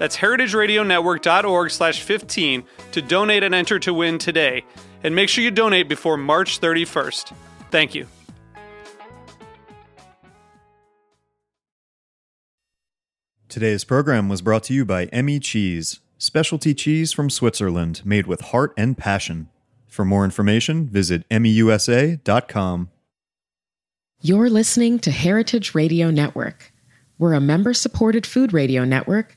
That's heritageradionetwork.org slash 15 to donate and enter to win today. And make sure you donate before March 31st. Thank you. Today's program was brought to you by Emmi Cheese, specialty cheese from Switzerland made with heart and passion. For more information, visit emmiusa.com. You're listening to Heritage Radio Network. We're a member supported food radio network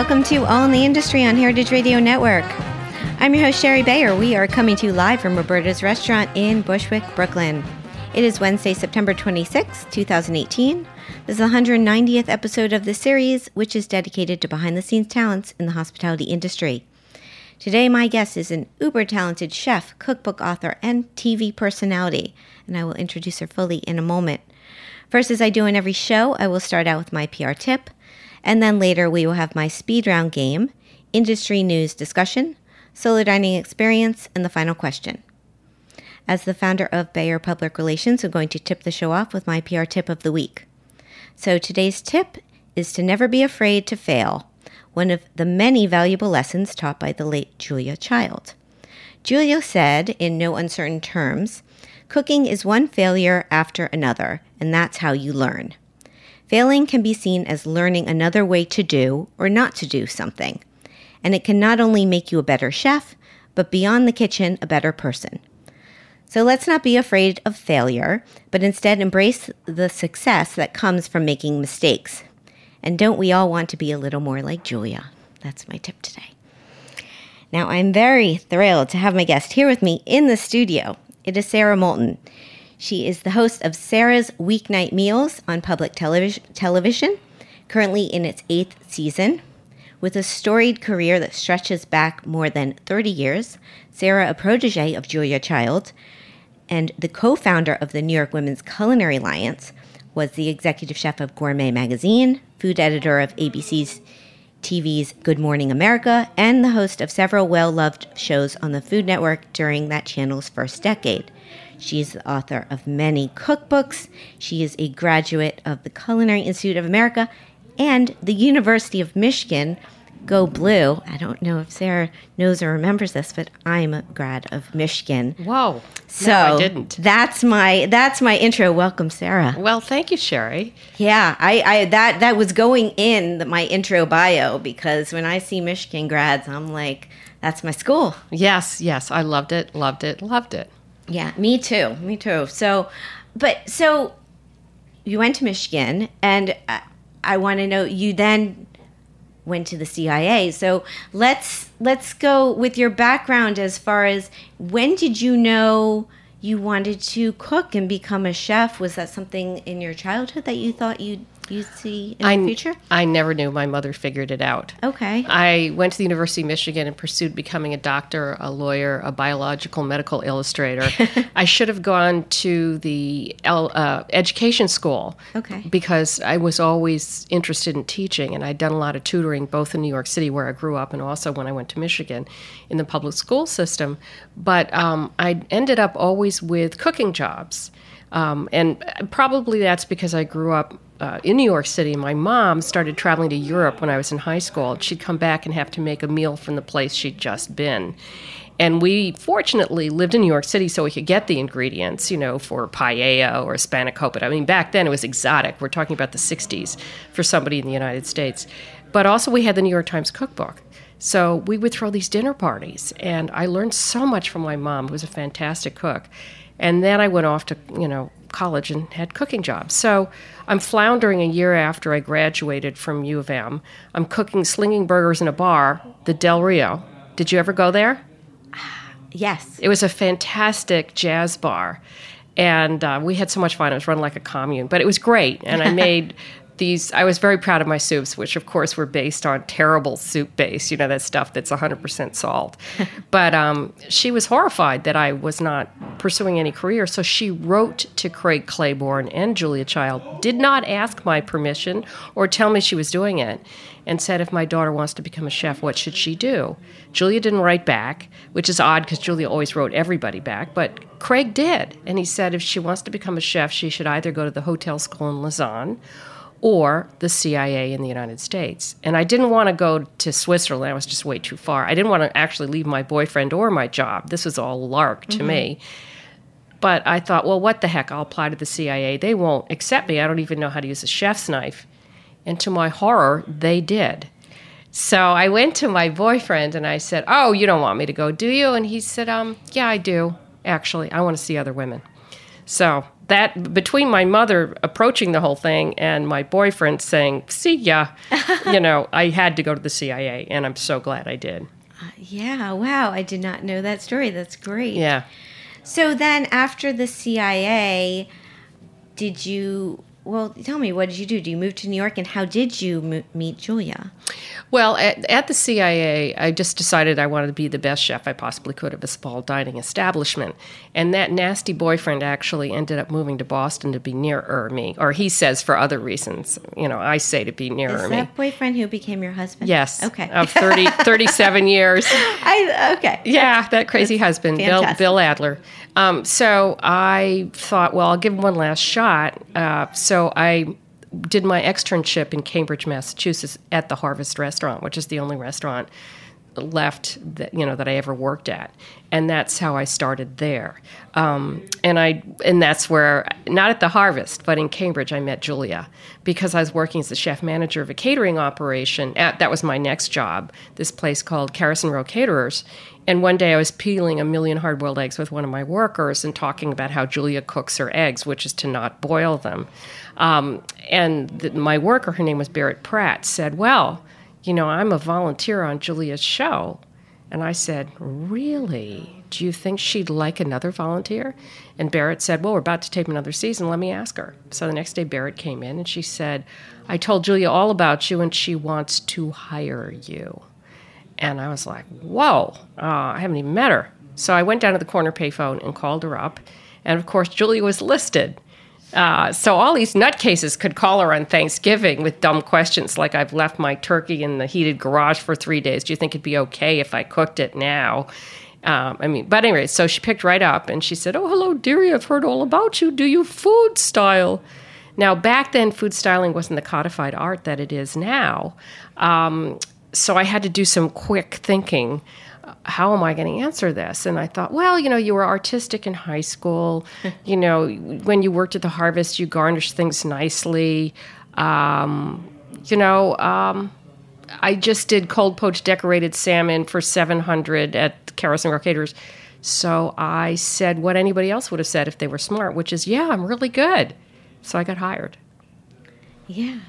Welcome to All in the Industry on Heritage Radio Network. I'm your host, Shari Bayer. We are coming to you live from Roberta's Restaurant in Bushwick, Brooklyn. It is Wednesday, September 26, 2018. This is the 190th episode of the series, which is dedicated to behind the scenes talents in the hospitality industry. Today, my guest is an uber talented chef, cookbook author, and TV personality, and I will introduce her fully in a moment. First, as I do in every show, I will start out with my PR tip, and then later we will have my speed round game, industry news discussion, solo dining experience, and the final question. As the founder of Bayer Public Relations, I'm going to tip the show off with my PR tip of the week. So today's tip is to never be afraid to fail, one of the many valuable lessons taught by the late Julia Child. Julia said, in no uncertain terms, cooking is one failure after another, and that's how you learn. Failing can be seen as learning another way to do or not to do something. And it can not only make you a better chef, but beyond the kitchen, a better person. So let's not be afraid of failure, but instead embrace the success that comes from making mistakes. And don't we all want to be a little more like Julia? That's my tip today. Now, I'm very thrilled to have my guest here with me in the studio. It is Sara Moulton. She is the host of Sara's Weeknight Meals on public televis- television, currently in its eighth season. With a storied career that stretches back more than 30 years, Sara, a protege of Julia Child and the co founder of the New York Women's Culinary Alliance, was the executive chef of Gourmet Magazine, food editor of ABC's TV's Good Morning America, and the host of several well loved shows on the Food Network during that channel's first decade. She is the author of many cookbooks. She is a graduate of the Culinary Institute of America and the University of Michigan. Go Blue. I don't know if Sara knows or remembers this, but I'm a grad of Michigan. Whoa. So no, I didn't. That's my that's my intro. Welcome, Sara. Well, thank you, Shari. Yeah, I, I that that was going in the, my intro bio because when I see Michigan grads, I'm like, that's my school. Yes, yes, I loved it, loved it, loved it. Yeah, me too. Me too. So, but so you went to Michigan, and I, I want to know you then went to the CIA. So let's let's go with your background as far as when did you know you wanted to cook and become a chef? Was that something in your childhood that you thought you'd you see in I, the future? I never knew. My mother figured it out. Okay. I went to the University of Michigan and pursued becoming a doctor, a lawyer, a biological medical illustrator. I should have gone to the uh, education school. Okay. Because I was always interested in teaching, and I'd done a lot of tutoring both in New York City, where I grew up, and also when I went to Michigan in the public school system. But um, I ended up always with cooking jobs. Um, and probably that's because I grew up uh, in New York City. My mom started traveling to Europe when I was in high school. She'd come back and have to make a meal from the place she'd just been. And we fortunately lived in New York City so we could get the ingredients, you know, for paella or spanakopita. I mean, back then it was exotic. We're talking about the 60s for somebody in the United States. But also we had the New York Times cookbook. So we would throw these dinner parties, and I learned so much from my mom, who was a fantastic cook. And then I went off to, you know, college and had cooking jobs. So I'm floundering a year after I graduated from U of M. I'm cooking slinging burgers in a bar, the Del Rio. Did you ever go there? Yes. It was a fantastic jazz bar. And uh, we had so much fun. It was run like a commune, but it was great. And I made these I was very proud of my soups, which of course were based on terrible soup base, you know, that stuff that's 100% salt. but um, she was horrified that I was not pursuing any career, so she wrote to Craig Claiborne and Julia Child, did not ask my permission or tell me she was doing it, and said, if my daughter wants to become a chef, what should she do? Julia didn't write back, which is odd because Julia always wrote everybody back, but Craig did. And he said if she wants to become a chef, she should either go to the hotel school in Lausanne or the CIA in the United States. And I didn't want to go to Switzerland. I was just way too far. I didn't want to actually leave my boyfriend or my job. This was all lark to mm-hmm. me. But I thought, well, what the heck? I'll apply to the CIA. They won't accept me. I don't even know how to use a chef's knife. And to my horror, they did. So I went to my boyfriend and I said, Oh, you don't want me to go, do you? And he said, Um, yeah, I do. Actually, I want to see other women. So that between my mother approaching the whole thing and my boyfriend saying, "See ya," you know, I had to go to the CIA, and I'm so glad I did. Uh, yeah, wow, I did not know that story. That's great. Yeah. So then, after the CIA, did you? Well, tell me, what did you do? Do you move to New York, and how did you m- meet Julia? Well, at, at, the CIA, I just decided I wanted to be the best chef I possibly could of a small dining establishment. And that nasty boyfriend actually ended up moving to Boston to be nearer me, or he says for other reasons. You know, I say to be nearer Is me. that boyfriend who became your husband? Yes. Okay. Of 30, 37 years. I okay. Yeah, that crazy That's husband, Bill, Bill Adler. Um, so I thought, well, I'll give him one last shot. Uh, so I did my externship in Cambridge, Massachusetts, at the Harvest Restaurant, which is the only restaurant left that you know that I ever worked at, and that's how I started there. Um, and I and that's where not at the Harvest, but in Cambridge, I met Julia because I was working as the chef manager of a catering operation. At, that was my next job. This place called Carrison Row Caterers. And one day I was peeling a million hard boiled eggs with one of my workers and talking about how Julia cooks her eggs, which is to not boil them. Um, and the, my worker, her name was Barrett Pratt, said, Well, you know, I'm a volunteer on Julia's show. And I said, Really? Do you think she'd like another volunteer? And Barrett said, Well, we're about to tape another season. Let me ask her. So the next day, Barrett came in and she said, I told Julia all about you and she wants to hire you. And I was like, Whoa, uh, I haven't even met her. So I went down to the corner payphone and called her up. And of course, Julia was listed. Uh, so all these nutcases could call her on Thanksgiving with dumb questions like, "I've left my turkey in the heated garage for three days. Do you think it'd be okay if I cooked it now?" Um, I mean, but anyway, so she picked right up and she said, "Oh, hello, dearie. I've heard all about you. Do you food style?" Now, back then, food styling wasn't the codified art that it is now. Um, so I had to do some quick thinking how am I going to answer this? And I thought, well, you know, you were artistic in high school. you know, when you worked at the Harvest, you garnished things nicely. Um, you know, um, I just did cold poached decorated salmon for 700 at Row Caterers. So I said what anybody else would have said if they were smart, which is, yeah, I'm really good. So I got hired. Yeah,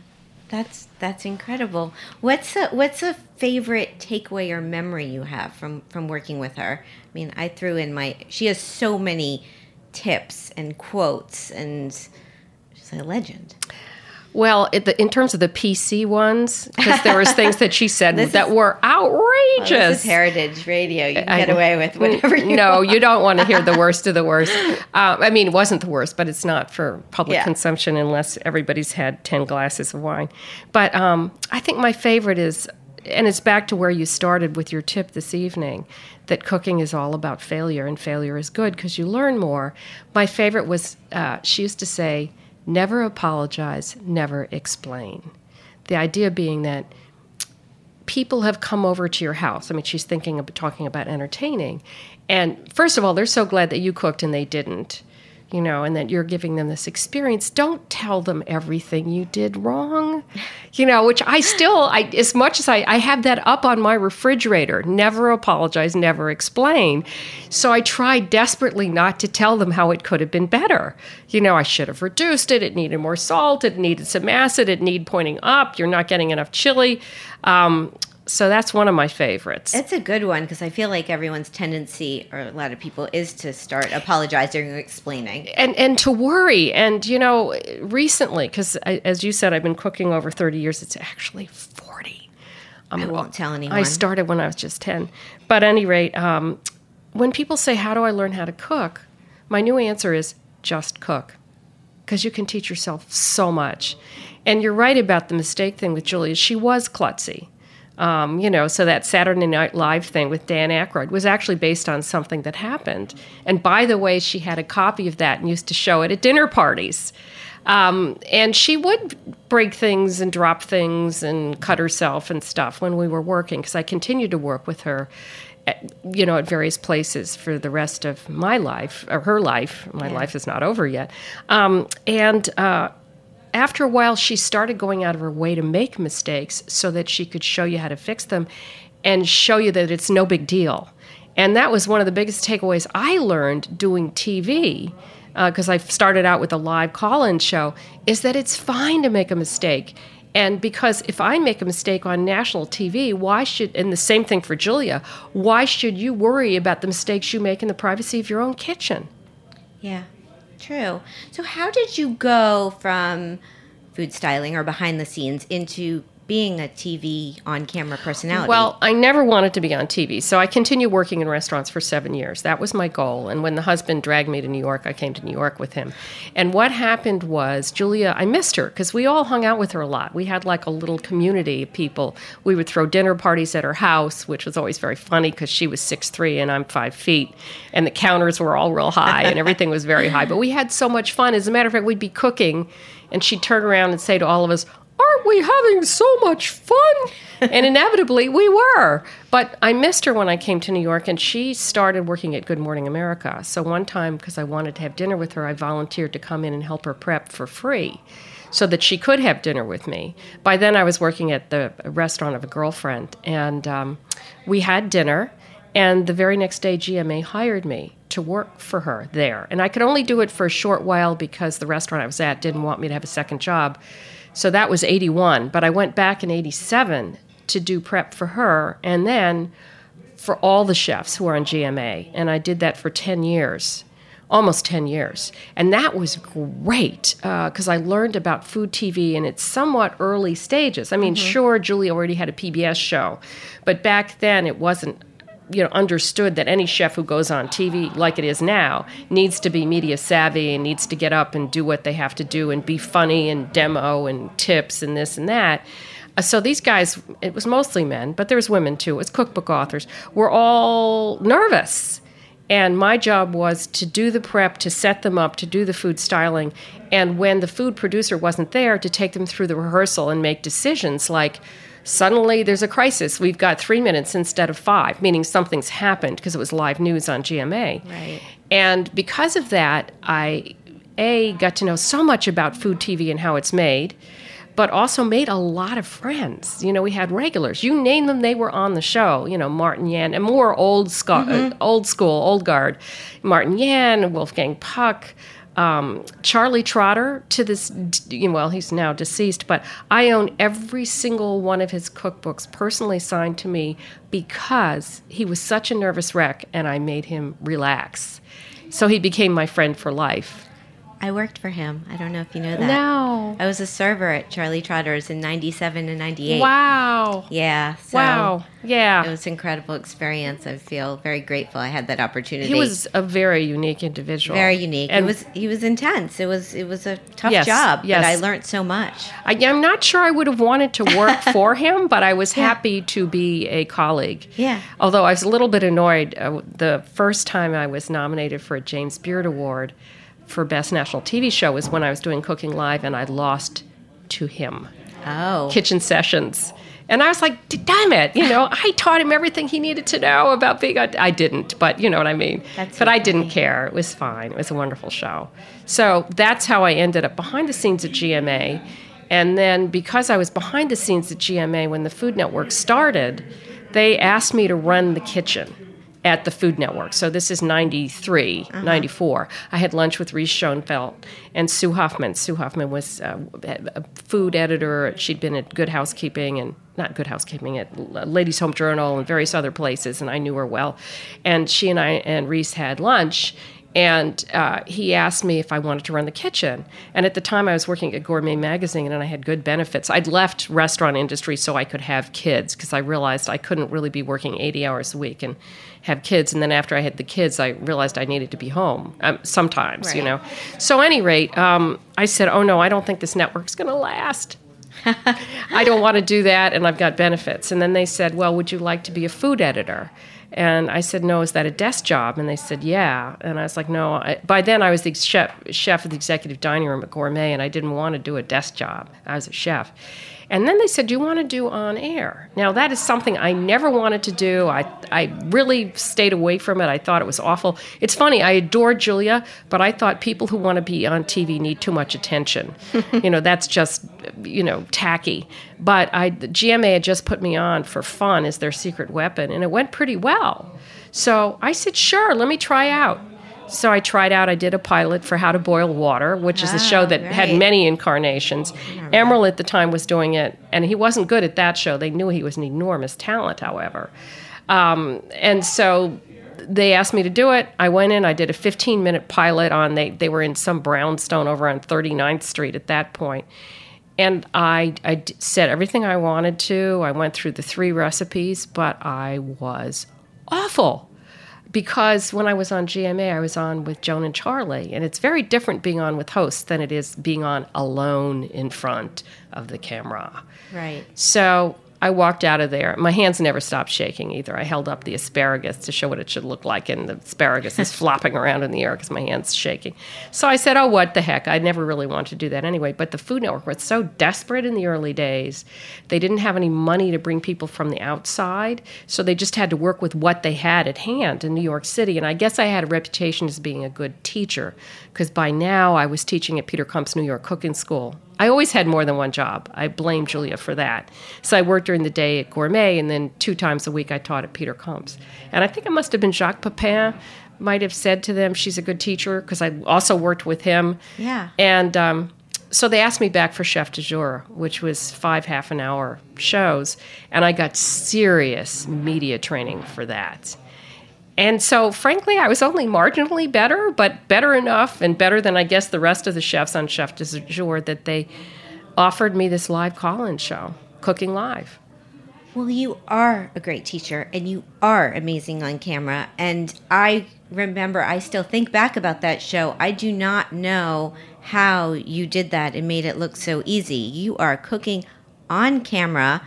that's that's incredible. What's a what's a favorite takeaway or memory you have from from working with her? I mean, I threw in my she has so many tips and quotes and she's a legend. Well, the, in terms of the PC ones, because there was things that she said that is, were outrageous. Well, this is Heritage Radio. You can I, get away with whatever you No, want. you don't want to hear the worst of the worst. Um, I mean, it wasn't the worst, but it's not for public yeah. consumption unless everybody's had 10 glasses of wine. But um, I think my favorite is, and it's back to where you started with your tip this evening, that cooking is all about failure and failure is good because you learn more. My favorite was, uh, she used to say, never apologize, never explain. The idea being that people have come over to your house. I mean, she's thinking of talking about entertaining. And first of all, they're so glad that you cooked and they didn't you know, and that you're giving them this experience, don't tell them everything you did wrong, you know, which I still, I, as much as I, I have that up on my refrigerator, never apologize, never explain. So I tried desperately not to tell them how it could have been better. You know, I should have reduced it, it needed more salt, it needed some acid, it needed pointing up, you're not getting enough chili. Um, so that's one of my favorites. It's a good one because I feel like everyone's tendency, or a lot of people, is to start apologizing or explaining, and and to worry. And you know, recently, because as you said, I've been cooking over thirty years. It's actually forty. Um, I won't tell anyone. I started when I was just ten. But at any rate, um, when people say, "How do I learn how to cook?" my new answer is just cook, because you can teach yourself so much. And you're right about the mistake thing with Julia. She was klutzy um, you know, so that Saturday Night Live thing with Dan Aykroyd was actually based on something that happened. And by the way, she had a copy of that and used to show it at dinner parties. Um, and she would break things and drop things and cut herself and stuff when we were working because I continued to work with her. At, you know, at various places for the rest of my life or her life. My yeah. life is not over yet. Um, and uh, after a while, she started going out of her way to make mistakes so that she could show you how to fix them and show you that it's no big deal. And that was one of the biggest takeaways I learned doing TV because uh, I started out with a live call in show is that it's fine to make a mistake. And because if I make a mistake on national TV, why should, and the same thing for Julia, why should you worry about the mistakes you make in the privacy of your own kitchen? Yeah. True. So, how did you go from food styling or behind the scenes into being a TV on camera personality? Well, I never wanted to be on TV, so I continued working in restaurants for seven years. That was my goal. And when the husband dragged me to New York, I came to New York with him. And what happened was, Julia, I missed her because we all hung out with her a lot. We had like a little community of people. We would throw dinner parties at her house, which was always very funny because she was six three and I'm five feet, and the counters were all real high and everything was very high. But we had so much fun. As a matter of fact, we'd be cooking and she'd turn around and say to all of us, aren't we having so much fun? and inevitably we were. But I missed her when I came to New York, and she started working at Good Morning America. So one time, because I wanted to have dinner with her, I volunteered to come in and help her prep for free so that she could have dinner with me. By then, I was working at the restaurant of a girlfriend, and um, we had dinner. And the very next day, GMA hired me to work for her there. And I could only do it for a short while because the restaurant I was at didn't want me to have a second job. So that was 81. But I went back in 87 to do prep for her and then for all the chefs who are on GMA. And I did that for 10 years, almost 10 years. And that was great because uh, I learned about food TV in its somewhat early stages. I mean, mm-hmm. sure, Julie already had a PBS show, but back then it wasn't you know understood that any chef who goes on TV like it is now needs to be media savvy and needs to get up and do what they have to do and be funny and demo and tips and this and that. Uh, so these guys, it was mostly men, but there was women too. It was cookbook authors. Were all nervous. And my job was to do the prep, to set them up, to do the food styling. And when the food producer wasn't there, to take them through the rehearsal and make decisions like, Suddenly, there's a crisis. We've got three minutes instead of five, meaning something's happened because it was live news on GMA. Right. And because of that, I a got to know so much about food TV and how it's made, but also made a lot of friends. You know, we had regulars. You name them, they were on the show. You know, Martin Yan and more old, sco- mm-hmm. uh, old school, old guard. Martin Yan, Wolfgang Puck um, Charlie Trotter to this, well, he's now deceased, but I own every single one of his cookbooks personally signed to me because he was such a nervous wreck and I made him relax. So he became my friend for life. I worked for him. I don't know if you know that. No. I was a server at Charlie Trotter's in 97 and 98. Wow. Yeah. So wow. Yeah. It was an incredible experience. I feel very grateful I had that opportunity. He was a very unique individual. Very unique. And it was he was intense. It was it was a tough yes, job, yes. but I learned so much. I, am not sure I would have wanted to work for him, but I was yeah. happy to be a colleague. Yeah. Although I was a little bit annoyed uh, the first time I was nominated for a James Beard Award for Best National TV Show was when I was doing Cooking Live and I lost to him. Oh. Kitchen Sessions. And I was like, damn it, you know, I taught him everything he needed to know about being a, I didn't, but you know what I mean. That's but. I didn't care. It was fine. It was a wonderful show. So that's how I ended up behind the scenes at GMA. And then because I was behind the scenes at GMA when the Food Network started, they asked me to run the kitchen at the Food Network. So this is 93, uh-huh. 94. I had lunch with Reese Schonfeld and Sue Hoffman. Sue Hoffman was uh, a food editor. She'd been at Good Housekeeping and not Good Housekeeping at Ladies Home Journal and various other places, and I knew her well. And she and I and Reese had lunch, and uh, he asked me if I wanted to run the kitchen. And at the time, I was working at Gourmet Magazine, and I had good benefits. I'd left restaurant industry so I could have kids because I realized I couldn't really be working 80 hours a week and have kids. And then after I had the kids, I realized I needed to be home um, sometimes, right. you know. So, any rate, um, I said, "Oh no, I don't think this network's going to last." I don't want to do that, and I've got benefits. And then they said, Well, would you like to be a food editor? And I said, No, is that a desk job? And they said, Yeah. And I was like, No. I, by then, I was the chef, chef of the executive dining room at Gourmet, and I didn't want to do a desk job. I was a chef. And then they said, Do you want to do on air? Now, that is something I never wanted to do. I, I really stayed away from it. I thought it was awful. It's funny, I adore Julia, but I thought people who want to be on TV need too much attention. you know, that's just, you know, tacky. But I, GMA had just put me on for fun as their secret weapon, and it went pretty well. So I said, Sure, let me try out. So I tried out, I did a pilot for How to Boil Water, which is a show that right. had many incarnations. Emeril at the time was doing it, and he wasn't good at that show. They knew he was an enormous talent, however. Um, and so they asked me to do it. I went in, I did a 15 minute pilot on, they, they were in some brownstone over on 39th Street at that point. And I said everything I wanted to. I went through the three recipes, but I was awful because when I was on GMA, I was on with Joan and Charlie, and it's very different being on with hosts than it is being on alone in front of the camera. Right. So I walked out of there. My hands never stopped shaking either. I held up the asparagus to show what it should look like, and the asparagus is flopping around in the air because my hand's shaking. So I said, Oh, what the heck? I never really wanted to do that anyway. But the Food Network was so desperate in the early days. They didn't have any money to bring people from the outside, so they just had to work with what they had at hand in New York City. And I guess I had a reputation as being a good teacher because by now I was teaching at Peter Kump's New York Cooking School. I always had more than one job. I blame Julia for that. So I worked during the day at Gourmet, and then two times a week I taught at Peter Kump's. And I think it must have been Jacques Pepin might have said to them, "She's a good teacher," because I also worked with him. Yeah. And um, so they asked me back for chef de jour, which was five half an hour shows, and I got serious media training for that. And so, frankly, I was only marginally better, but better enough and better than I guess the rest of the chefs on Chef de Jour that they offered me this live call in show, Cooking Live. Well, you are a great teacher and you are amazing on camera. And I remember, I still think back about that show. I do not know how you did that and made it look so easy. You are cooking on camera.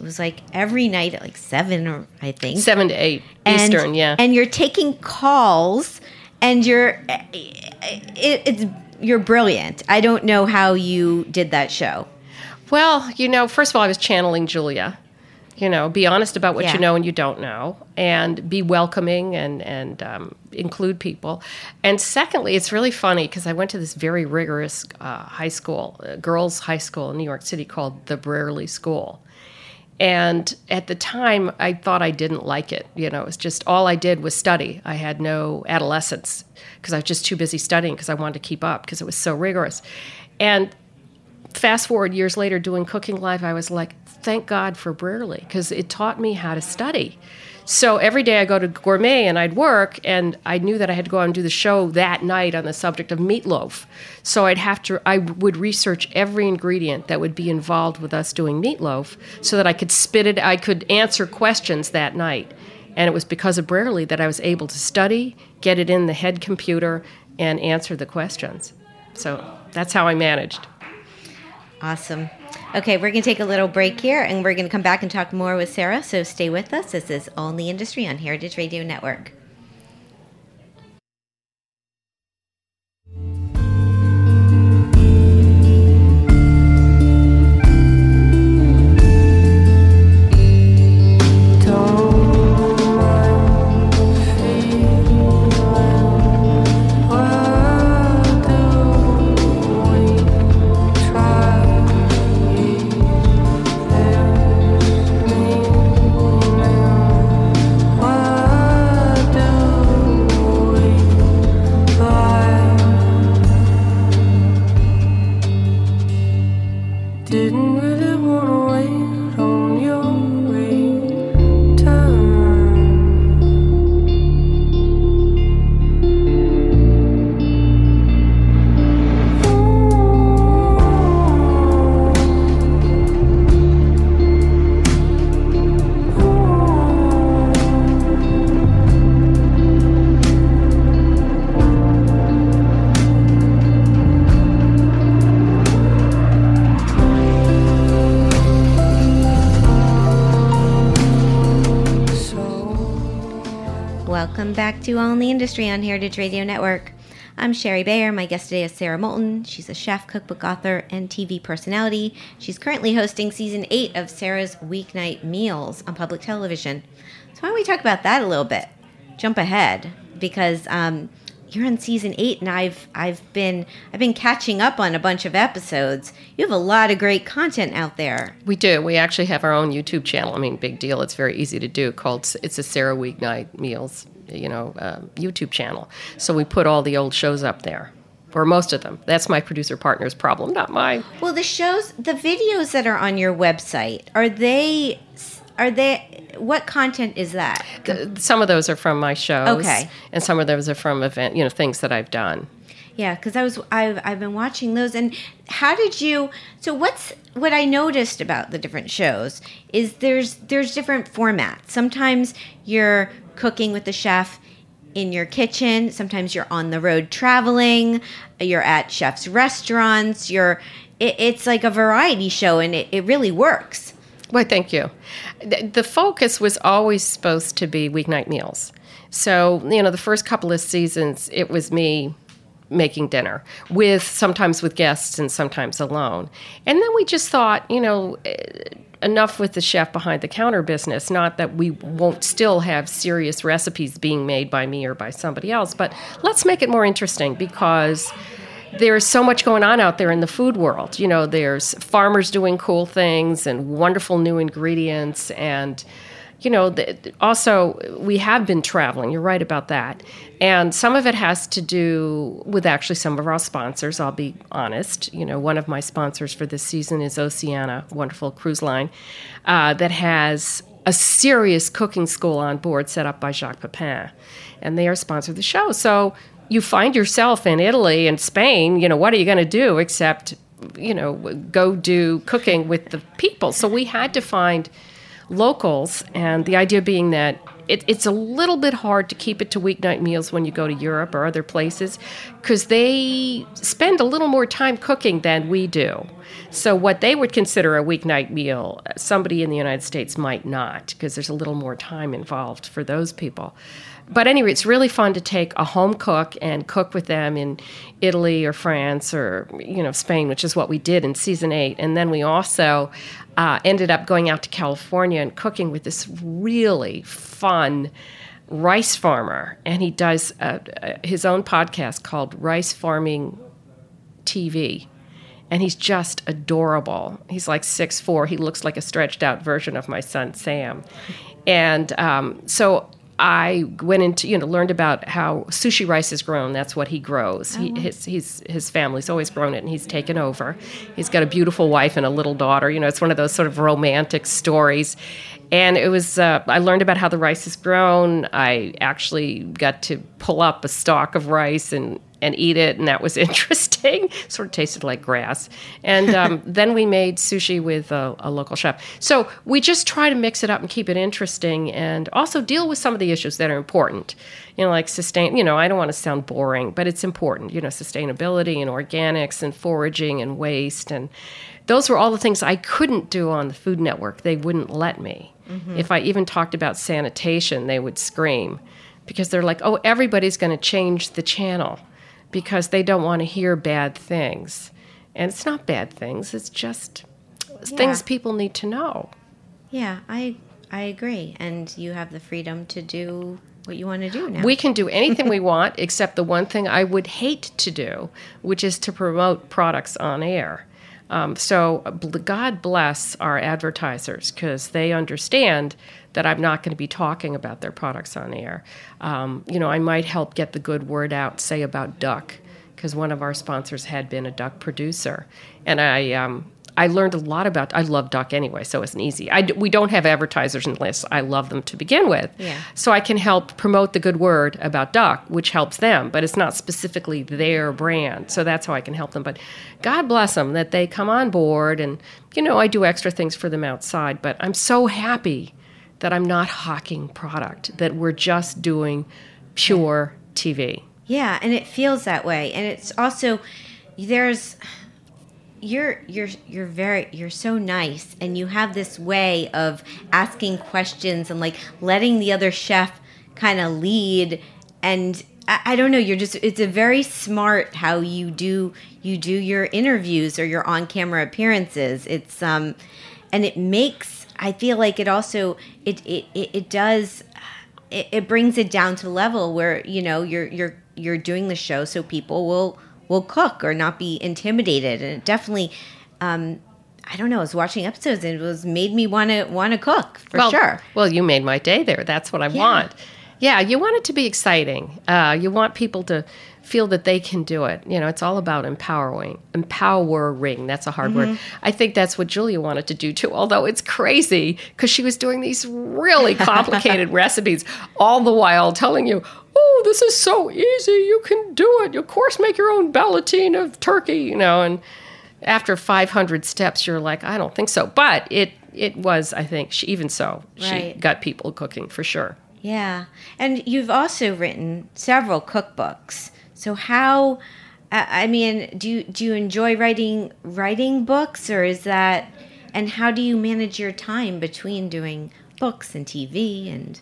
It was like every night at like seven or I think Seven to eight and, Eastern, yeah. And you're taking calls, and you're it, it's you're brilliant. I don't know how you did that show. Well, you know, first of all, I was channeling Julia. You know, be honest about what Yeah. you know and you don't know, and be welcoming and and um, include people. And secondly, it's really funny because I went to this very rigorous uh, high school, uh, girls' high school in New York City called the Brearley School. And at the time, I thought I didn't like it. You know, it was just all I did was study. I had no adolescence because I was just too busy studying because I wanted to keep up because it was so rigorous. And fast forward years later, doing Cooking Live, I was like, thank God for Brearley because it taught me how to study. So every day I go to Gourmet and I'd work, and I knew that I had to go out and do the show that night on the subject of meatloaf. So I'd have to, I would research every ingredient that would be involved with us doing meatloaf so that I could spit it, I could answer questions that night. And it was because of Brearley that I was able to study, get it in the head computer, and answer the questions. So that's how I managed. Awesome. Okay, we're going to take a little break here and we're going to come back and talk more with Sara. So stay with us. This is the Industry on Heritage Radio Network. Back to All in the Industry on Heritage Radio Network. I'm Shari Bayer. My guest today is Sara Moulton. She's a chef, cookbook author, and TV personality. She's currently hosting season eight of Sara's Weeknight Meals on public television. So why don't we talk about that a little bit? Jump ahead because um, you're in season eight, and I've I've been I've been catching up on a bunch of episodes. You have a lot of great content out there. We do. We actually have our own YouTube channel. I mean, big deal. It's very easy to do. Called it's a Sara Weeknight Meals you know, uh, YouTube channel. So we put all the old shows up there or most of them. That's my producer partner's problem, not mine. Well, the shows, the videos that are on your website, are they are they what content is that? Some of those are from my shows. Okay. And some of those are from event, you know, things that I've done. Yeah, because I was I've I've been watching those, and how did you? So what's what I noticed about the different shows is there's there's different formats. Sometimes you're cooking with the chef in your kitchen. Sometimes you're on the road traveling. You're at chefs' restaurants. You're it, it's like a variety show, and it, it really works. Well, thank you. The focus was always supposed to be weeknight meals. So, you know, the first couple of seasons, it was me making dinner with sometimes with guests and sometimes alone. And then we just thought, you know, enough with the chef behind the counter business. Not that we won't still have serious recipes being made by me or by somebody else, but let's make it more interesting because there's so much going on out there in the food world. You know, there's farmers doing cool things and wonderful new ingredients and you know, also we have been traveling. You're right about that. And some of it has to do with actually some of our sponsors, I'll be honest. You know, one of my sponsors for this season is Oceania, wonderful cruise line, uh, that has a serious cooking school on board set up by Jacques Pepin. And they are sponsor of the show. So you find yourself in Italy and Spain, you know, what are you going to do except, you know, go do cooking with the people? So we had to find locals, and the idea being that it, it's a little bit hard to keep it to weeknight meals when you go to Europe or other places because they spend a little more time cooking than we do. So, what they would consider a weeknight meal, somebody in the United States might not because there's a little more time involved for those people. But anyway, it's really fun to take a home cook and cook with them in Italy or France or you know Spain, which is what we did in season eight. And then we also uh, ended up going out to California and cooking with this really fun rice farmer. And he does his own podcast called Rice Farming TV. And he's just adorable. He's like six four. He looks like a stretched out version of my son Sam. And um, so I went into you know learned about how sushi rice is grown. That's what he grows. He, oh. his his his family's always grown it, and he's taken over. He's got a beautiful wife and a little daughter. You know, it's one of those sort of romantic stories. And it was uh, I learned about how the rice is grown. I actually got to pull up a stalk of rice and and eat it, and that was interesting. sort of tasted like grass. And um, then we made sushi with a, a, local chef. So we just try to mix it up and keep it interesting, and also deal with some of the issues that are important. You know, like sustain. You know, I don't want to sound boring, but it's important. You know, sustainability and organics and foraging and waste and those were all the things I couldn't do on the Food Network. They wouldn't let me. Mm-hmm. If I even talked about sanitation, they would scream because they're like, oh, everybody's going to change the channel because they don't want to hear bad things. And it's not bad things, it's just yeah. things people need to know. Yeah, I I agree. And you have the freedom to do what you want to do now. We can do anything we want except the one thing I would hate to do, which is to promote products on air. Um, so God bless our advertisers because they understand that I'm not going to be talking about their products on air. Um, you know, I might help get the good word out, say about duck, because one of our sponsors had been a duck producer, and I. Um, I learned a lot about. I love duck anyway, so it's an easy. I, we don't have advertisers in unless I love them to begin with. Yeah. So I can help promote the good word about duck, which helps them, but it's not specifically their brand. So that's how I can help them. But God bless them that they come on board, and you know I do extra things for them outside. But I'm so happy that I'm not hawking product, that we're just doing pure TV. Yeah, and it feels that way. And it's also there's you're you're you're very you're so nice and you have this way of asking questions and like letting the other chef kind of lead and I, I, don't know you're just it's a very smart how you do you do your interviews or your on camera appearances it's um and it makes I feel like it also it it it, it does it, it brings it down to level where you know you're you're you're doing the show so people will will cook or not be intimidated and it definitely um, I don't know. I was watching episodes and it was made me want to want to cook for well, sure. Well, you made my day there. That's what I yeah. want. Yeah, you want it to be exciting. Uh, you want people to feel that they can do it. You know, it's all about empowering. Empowering. That's a hard mm-hmm. word. I think that's what Julia wanted to do too, although it's crazy because she was doing these really complicated recipes all the while telling you, oh, this is so easy. You can do it. Of course, make your own ballotine of turkey, you know, and after 500 steps, you're like, I don't think so. But it, it was, I think, she, even so, right. she got people cooking for sure. Yeah. And you've also written several cookbooks. So how I mean, do you do you enjoy writing writing books or is that and how do you manage your time between doing books and TV and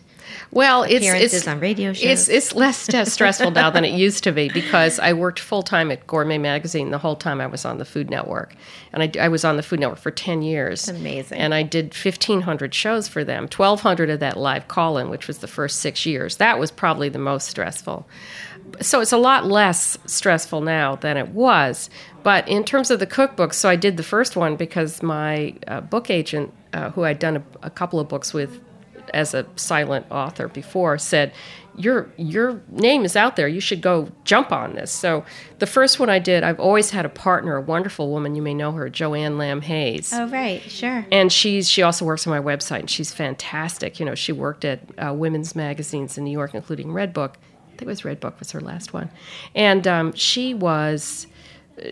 well, it's it's on radio shows. It's it's less stressful now than it used to be because I worked full time at Gourmet Magazine the whole time I was on the Food Network, and I, I was on the Food Network for ten years. That's amazing. And I did fifteen hundred shows for them. Twelve hundred of that live call in, which was the first six years. That was probably the most stressful so it's a lot less stressful now than it was. But in terms of the cookbooks, so I did the first one because my uh, book agent, uh, who I'd done a, a, couple of books with as a silent author before, said, "Your your name is out there. You should go jump on this." So the first one I did, I've always had a partner, a wonderful woman. You may know her, Joanne Lamb Hayes. Oh right, sure. And she's she also works on my website, and she's fantastic. You know, she worked at uh, women's magazines in New York, including Redbook think it was Red Book was her last one, and um, she was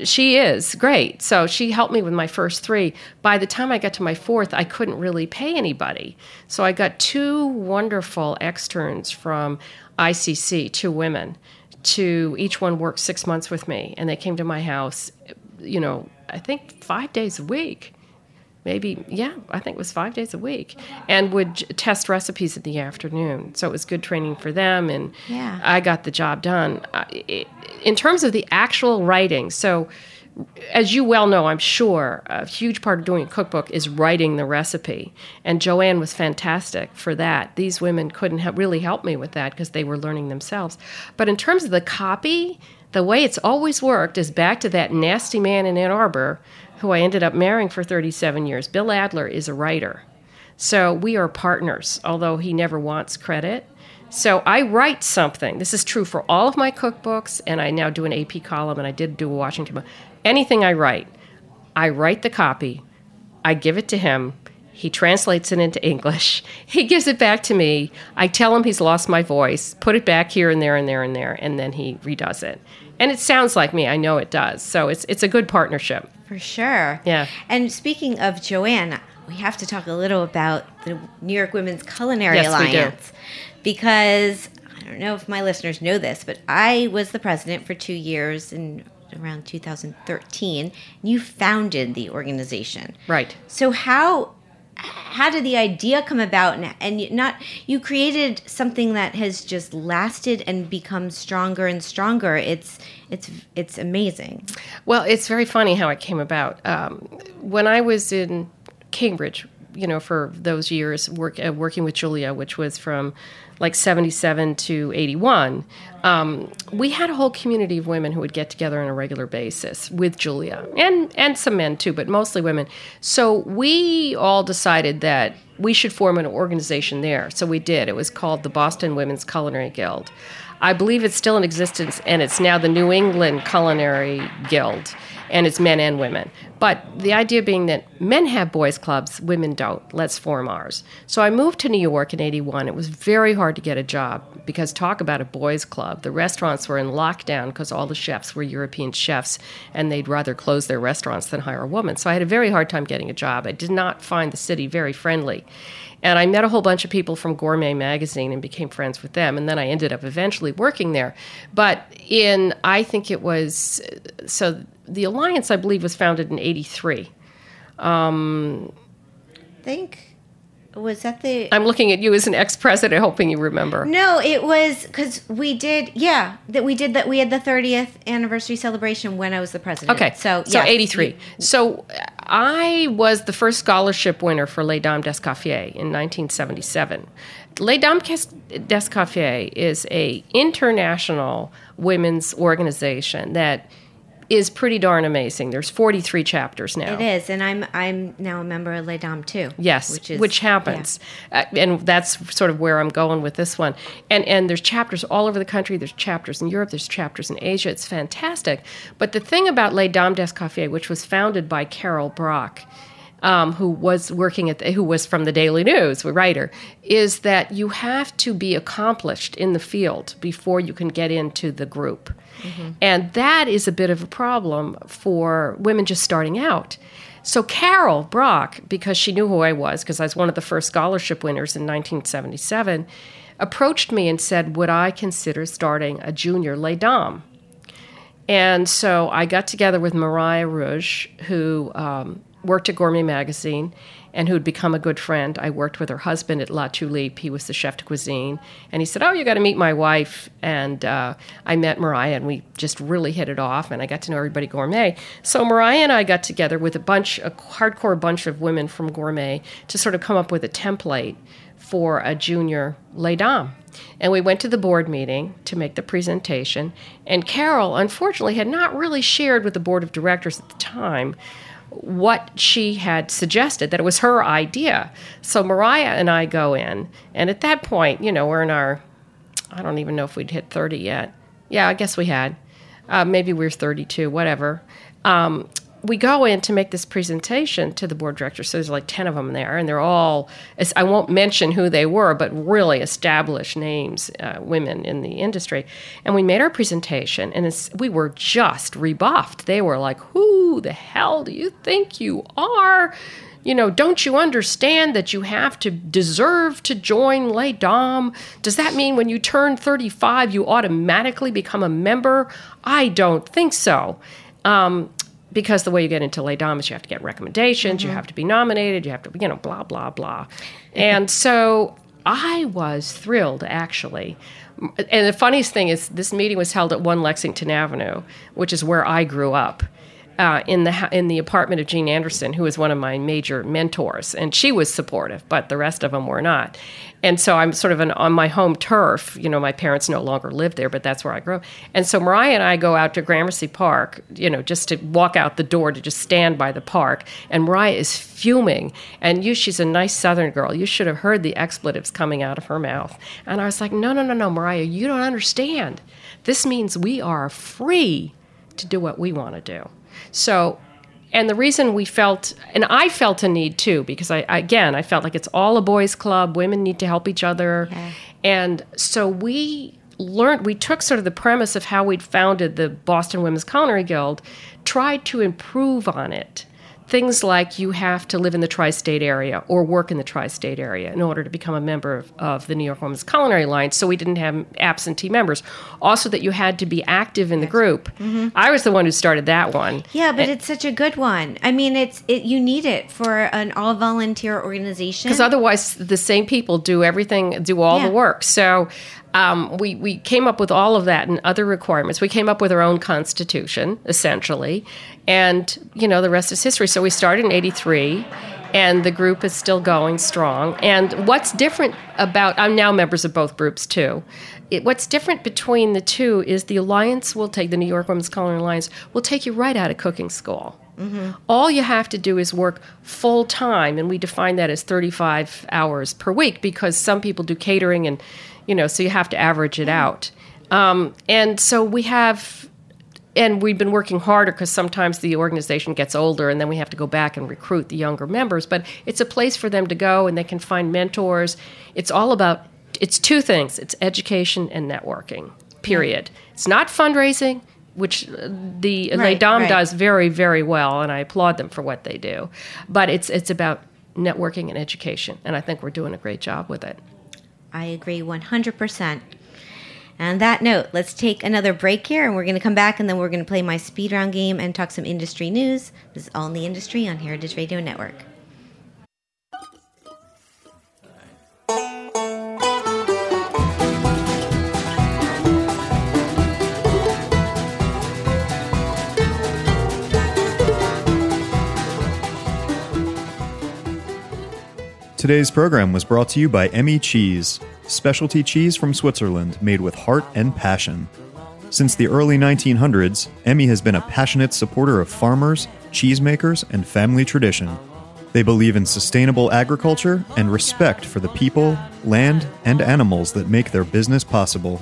she is great. So she helped me with my first three. By the time I got to my fourth, I couldn't really pay anybody. So I got two wonderful externs from ICC, two women, to each one worked six months with me. And they came to my house, you know, I think five days a week maybe yeah i think it was five days a week and would test recipes in the afternoon so it was good training for them and yeah. i got the job done in terms of the actual writing so as you well know, I'm sure, a huge part of doing a cookbook is writing the recipe. And Joanne was fantastic for that. These women couldn't ha- really help me with that because they were learning themselves. But in terms of the copy, the way it's always worked is back to that nasty man in Ann Arbor who I ended up marrying for 37 years. Bill Adler is a writer. So we are partners, although he never wants credit. So I write something. This is true for all of my cookbooks, and I now do an AP column, and I did do a Washington. Anything I write, I write the copy, I give it to him. He translates it into English. He gives it back to me. I tell him he's lost my voice, put it back here and there and there and there, and then he redoes it. And it sounds like me. I know it does. So it's it's a good partnership. For sure. Yeah. And speaking of Joanne, we have to talk a little about the New York Women's Culinary yes, Alliance because I don't know if my listeners know this, but I was the president for two years in around 2013. And You founded the organization, right? So how how did the idea come about? And, and not you created something that has just lasted and become stronger and stronger. It's it's it's amazing. Well it's very funny how it came about. Um, when i was in cambridge you know for those years work, uh, working with julia which was from like 77 to 81, um, we had a whole community of women who would get together on a regular basis with Julia and, and some men too, but mostly women. So we all decided that we should form an organization there. So we did. It was called the Boston Women's Culinary Guild. I believe it's still in existence, and it's now the New England Culinary Guild and it's men and women. But the idea being that men have boys' clubs, women don't. Let's form ours. So I moved to New York in 81. It was very hard to get a job because talk about a boys' club. The restaurants were in lockdown because all the chefs were European chefs and they'd rather close their restaurants than hire a woman. So I had a very hard time getting a job. I did not find the city very friendly. And I met a whole bunch of people from Gourmet Magazine and became friends with them. And then I ended up eventually working there. But in, I think it was, so the alliance, I believe, was founded in 83. Um, I think was that the i'm looking at you as an ex-president hoping you remember. No it was because we did yeah that we did that we had the 30th anniversary celebration when i was the president. Okay. So yeah so yes. 83 so i was the first scholarship winner for les dames d'escoffier in 1977 les dames d'escoffier is a international women's organization that is pretty darn amazing. There's 43 chapters now. It is, and I'm I'm now a member of Les Dames too. Yes, which is which happens, yeah. uh, and that's sort of where I'm going with this one. And and there's chapters all over the country. There's chapters in Europe. There's chapters in Asia. It's fantastic. But the thing about Les Dames d'Escoffier, which was founded by Carol Brock. Um, who was working at the, who was from the Daily News, a writer, is that you have to be accomplished in the field before you can get into the group. Mm-hmm. And that is a bit of a problem for women just starting out. So Carol Brock, because she knew who I was, because I was one of the first scholarship winners in 1977, approached me and said, Would I consider starting a junior Les Dames? And so I got together with Mariah Rouge, who um, worked at Gourmet Magazine, and who'd become a good friend. I worked with her husband at La Tulipe. He was the chef de cuisine. And he said, Oh, you got to meet my wife. And uh, I met Mariah, and we just really hit it off. And I got to know everybody gourmet. So Mariah and I got together with a bunch, a hardcore bunch of women from gourmet to sort of come up with a template for a junior Les Dames. And we went to the board meeting to make the presentation. And Carol, unfortunately, had not really shared with the board of directors at the time what she had suggested, that it was her idea. So Mariah and I go in, and at that point, you know, we're in our, I don't even know if we'd hit 30 yet. Yeah, I guess we had. Uh, maybe we are 32, whatever. Um, we go in to make this presentation to the board directors. So there's like 10 of them there, and they're all, I won't mention who they were, but really established names, uh, women in the industry. And we made our presentation, and we were just rebuffed. They were like, Who the hell do you think you are? You know, don't you understand that you have to deserve to join Les Dames? Does that mean when you turn 35, you automatically become a member? I don't think so. Um, because the way you get into Les Dames is you have to get recommendations, mm-hmm. you have to be nominated, you have to, you know, blah, blah, blah. and so I was thrilled, actually. And the funniest thing is, this meeting was held at 1 Lexington Avenue, which is where I grew up. Uh, in the in the apartment of Jean Anderson, who was one of my major mentors, and she was supportive, but the rest of them were not. And so I'm sort of an, on my home turf. You know, my parents no longer live there, but that's where I grew. And so Mariah and I go out to Gramercy Park, you know, just to walk out the door to just stand by the park. And Mariah is fuming. And you, she's a nice Southern girl. You should have heard the expletives coming out of her mouth. And I was like, no, no, no, no, Mariah, you don't understand. This means we are free to do what we want to do. So, and the reason we felt, and I felt a need too, because I, again, I felt like it's all a boys' club, women need to help each other. Yeah. And so we learned, we took sort of the premise of how we'd founded the Boston Women's Culinary Guild, tried to improve on it things like you have to live in the tri state area or work in the tri state area in order to become a member of, of, the New York Women's Culinary Alliance. So we didn't have absentee members. Also, that you had to be active in the group. Mm-hmm. I was the one who started that one. Yeah, but and, it's such a good one. I mean, it's it, you need it for an all volunteer organization. Because otherwise, the same people do everything, do all yeah. the work. So um, we, we came up with all of that and other requirements. We came up with our own constitution, essentially. And, you know, the rest is history. So we started in 83 and the group is still going strong. And what's different about, I'm now members of both groups too. It, what's different between the two is the alliance will take, the New York Women's Culinary Alliance, will take you right out of cooking school. Mm-hmm. All you have to do is work full time, and we define that as 35 hours per week because some people do catering and you know, so you have to average it out. Um, and so we have, and we've been working harder because sometimes the organization gets older and then we have to go back and recruit the younger members. But it's a place for them to go and they can find mentors. It's all about, it's two things it's education and networking, period. It's not fundraising, which uh, the right, Les right. does very, very well, and I applaud them for what they do. But it's, it's about networking and education, and I think we're doing a great job with it. I agree 100%. On that note, let's take another break here and we're going to come back and then we're going to play my speed round game and talk some industry news. This is All in the Industry on Heritage Radio Network. Today's program was brought to you by Emmi Cheese, specialty cheese from Switzerland made with heart and passion. Since the early 1900s, Emmi has been a passionate supporter of farmers, cheesemakers, and family tradition. They believe in sustainable agriculture and respect for the people, land, and animals that make their business possible.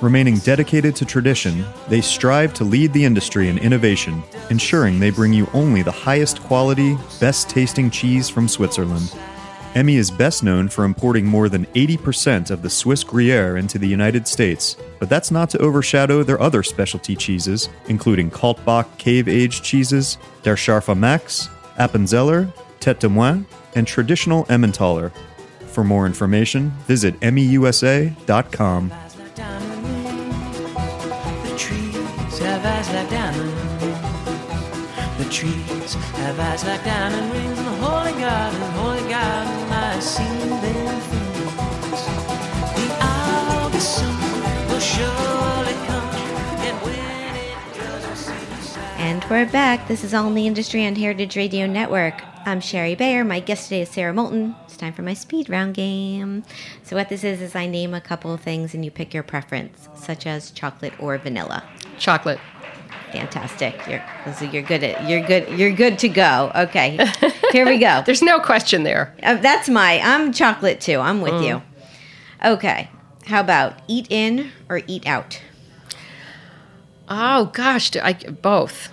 Remaining dedicated to tradition, they strive to lead the industry in innovation, ensuring they bring you only the highest quality, best tasting cheese from Switzerland. Emmi is best known for importing more than 80% of the Swiss Gruyere into the United States, but that's not to overshadow their other specialty cheeses, including Kaltbach cave aged cheeses, Der Scharfe Max, Appenzeller, Tete de Moine, and traditional Emmentaler. For more information, visit emmiusa.com. trees have eyes like diamond rings in the holy garden, holy garden. And when it does, we're back. This is All in the Industry on Heritage Radio Network. I'm Shari Bayer. My guest today is Sara Moulton. It's time for my speed round game. So what this is is I name a couple of things and you pick your preference, such as chocolate or vanilla. Chocolate. Fantastic. You're you're good at you're good you're good to go. Okay. Here we go. There's no question there. Uh, that's my I'm chocolate too. I'm with mm. you. Okay. How about eat in or eat out? Oh gosh, I, both.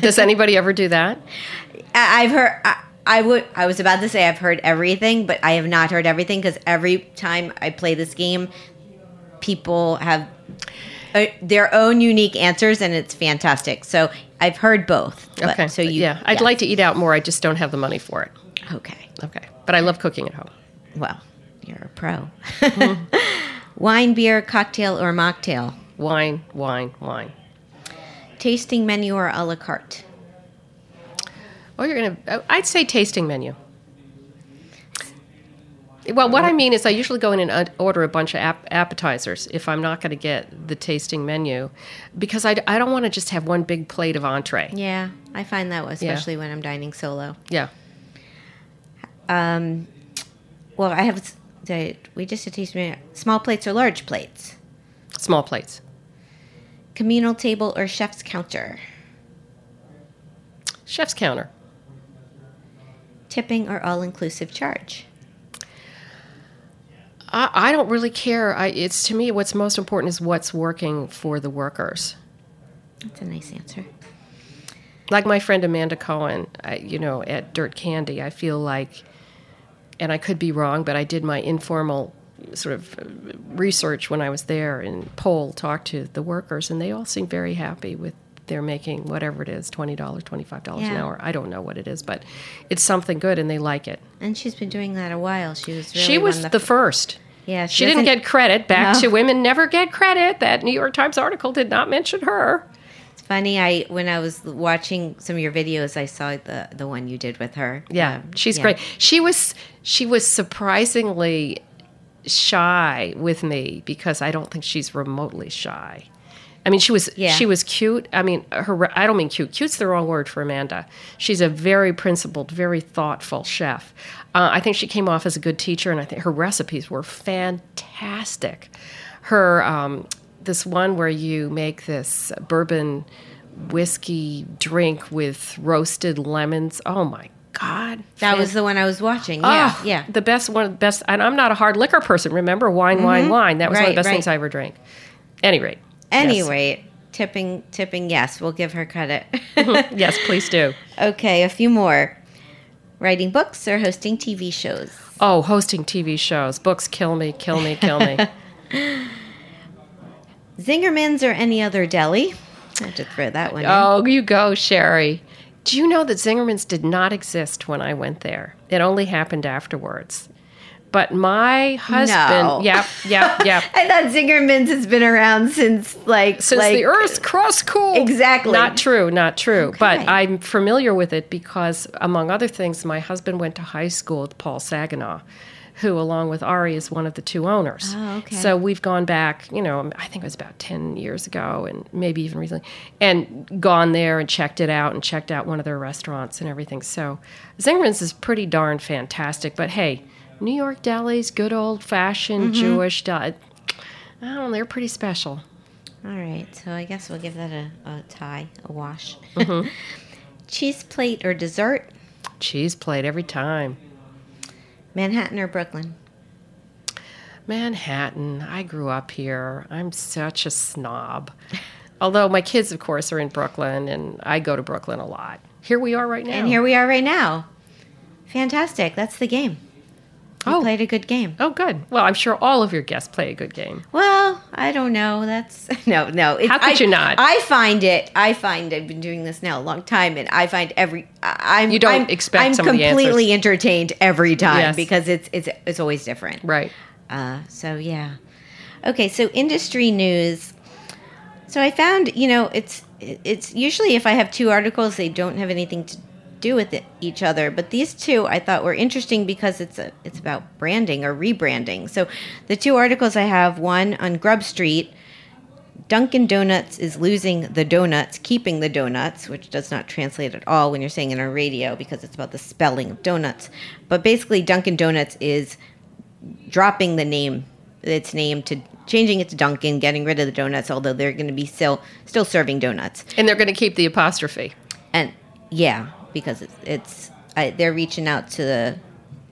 Does anybody ever do that? I've heard. I, I would. I was about to say I've heard everything, but I have not heard everything because every time I play this game, people have uh, their own unique answers, and it's fantastic. So I've heard both. But, okay. So you, yeah, I'd yeah. like to eat out more. I just don't have the money for it. Okay. Okay. But I love cooking at home. Well, you're a pro. Mm-hmm. Wine, beer, cocktail, or mocktail? Wine, wine, wine. Tasting menu or a la carte? Oh, you're gonna. I'd say tasting menu. Well, what I mean is, I usually go in and order a bunch of ap- appetizers if I'm not going to get the tasting menu, because I, I don't want to just have one big plate of entree. Yeah, I find that especially yeah. when I'm dining solo. Yeah. Um, well, I have. We just a tasting menu? small plates or large plates. Small plates. Communal table or chef's counter. Chef's counter. Tipping or all inclusive charge. I, I don't really care. I, it's to me what's most important is what's working for the workers. That's a nice answer. Like my friend Amanda Cohen, I, you know, at Dirt Candy, I feel like, and I could be wrong, but I did my informal sort of research when I was there and poll talked to the workers, and they all seem very happy with they're making whatever it is $20 $25 yeah. an hour. I don't know what it is but it's something good and they like it. And she's been doing that a while. She was really she was the, the, first. Yeah she, she didn't get credit. Back no. to women never get credit. That new york times article did not mention her. It's funny i when i was watching some of your videos i saw the the one you did with her. Yeah um, she's yeah. great. She was she was surprisingly shy with me because i don't think she's remotely shy I mean, she was yeah. she was cute. I mean, her I don't mean cute. Cute's the wrong word for Amanda. She's a very principled, very thoughtful chef. Uh, I think she came off as a good teacher, and I think her recipes were fantastic. Her um, this one where you make this bourbon whiskey drink with roasted lemons. Oh my God, that was the one I was watching. Yeah, oh, yeah, the best one, best. And I'm not a hard liquor person. Remember, wine, mm-hmm. wine, wine. That was right, one of the best right. things I ever drank. Any rate, Anyway, yes. tipping, tipping, yes, we'll give her credit. yes, please do. Okay, a few more. Writing books or hosting TV shows? Oh, hosting TV shows. Books kill me, kill me, kill me. Zingerman's or any other deli? I have to throw that one. Oh, in. you go, Shari. Do you know that Zingerman's did not exist when I went there? It only happened afterwards. But my husband, no. yep, yep, yep. I thought Zingerman's has been around since like since like, the Earth's crossed cool. Exactly. Not true, not true. Okay. But I'm familiar with it because, among other things, my husband went to high school with Paul Saginaw, who, along with Ari, is one of the two owners. Oh, okay. So we've gone back, you know, I think it was about 10 years ago and maybe even recently, and gone there and checked it out and checked out one of their restaurants and everything. So Zingerman's is pretty darn fantastic. But hey, New York delis, good old fashioned mm-hmm. Jewish deli. I don't know, they're pretty special. All right, so I guess we'll give that a, a tie, a wash. Mm-hmm. Cheese plate or dessert? Cheese plate every time. Manhattan or Brooklyn? Manhattan. I grew up here. I'm such a snob. Although my kids, of course, are in Brooklyn, and I go to Brooklyn a lot. Here we are right now. And here we are right now. Fantastic. That's the game. You oh. played a good game. Oh, good. Well, I'm sure all of your guests play a good game. Well, I don't know. That's no, no. It, How could I, you not? I find it. I find I've been doing this now a long time, and I find every. I'm. You don't I'm, expect. I'm completely entertained every time yes. because it's it's it's always different. Right. Uh, so yeah. Okay. So industry news. So I found, you know, it's it's usually if I have two articles, they don't have anything to do with it, each other. But these two I thought were interesting because it's a, it's about branding or rebranding. So the two articles I have one on Grub Street. Dunkin' Donuts is losing the donuts, keeping the donuts, which does not translate at all when you're saying it on radio because it's about the spelling of donuts. But basically, Dunkin' Donuts is dropping the name, its name to changing it to Dunkin', getting rid of the donuts, although they're going to be still still serving donuts. And they're going to keep the apostrophe. And yeah, because it's, it's I, they're reaching out to the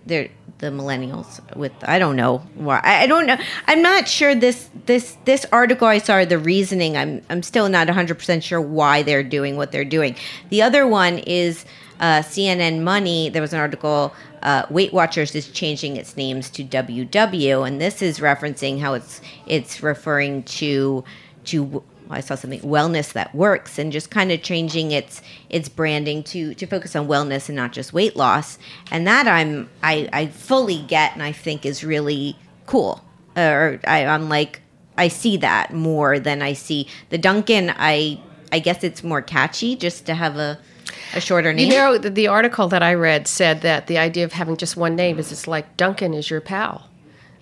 they're the millennials with I don't know why I, don't know I'm not sure this this this article I saw the reasoning I'm I'm still not 100% sure why they're doing what they're doing. The other one is uh, CNN Money. There was an article. Uh, Weight Watchers is changing its names to WW, and this is referencing how it's it's referring to to I saw something wellness that works and just kind of changing its its branding to to focus on wellness and not just weight loss. And that I'm I, I fully get and I think is really cool. Or I, I'm like I see that more than I see the Dunkin'. I I guess it's more catchy just to have a a shorter name. You know, the, the article that I read said that the idea of having just one name is it's like Dunkin' is your pal.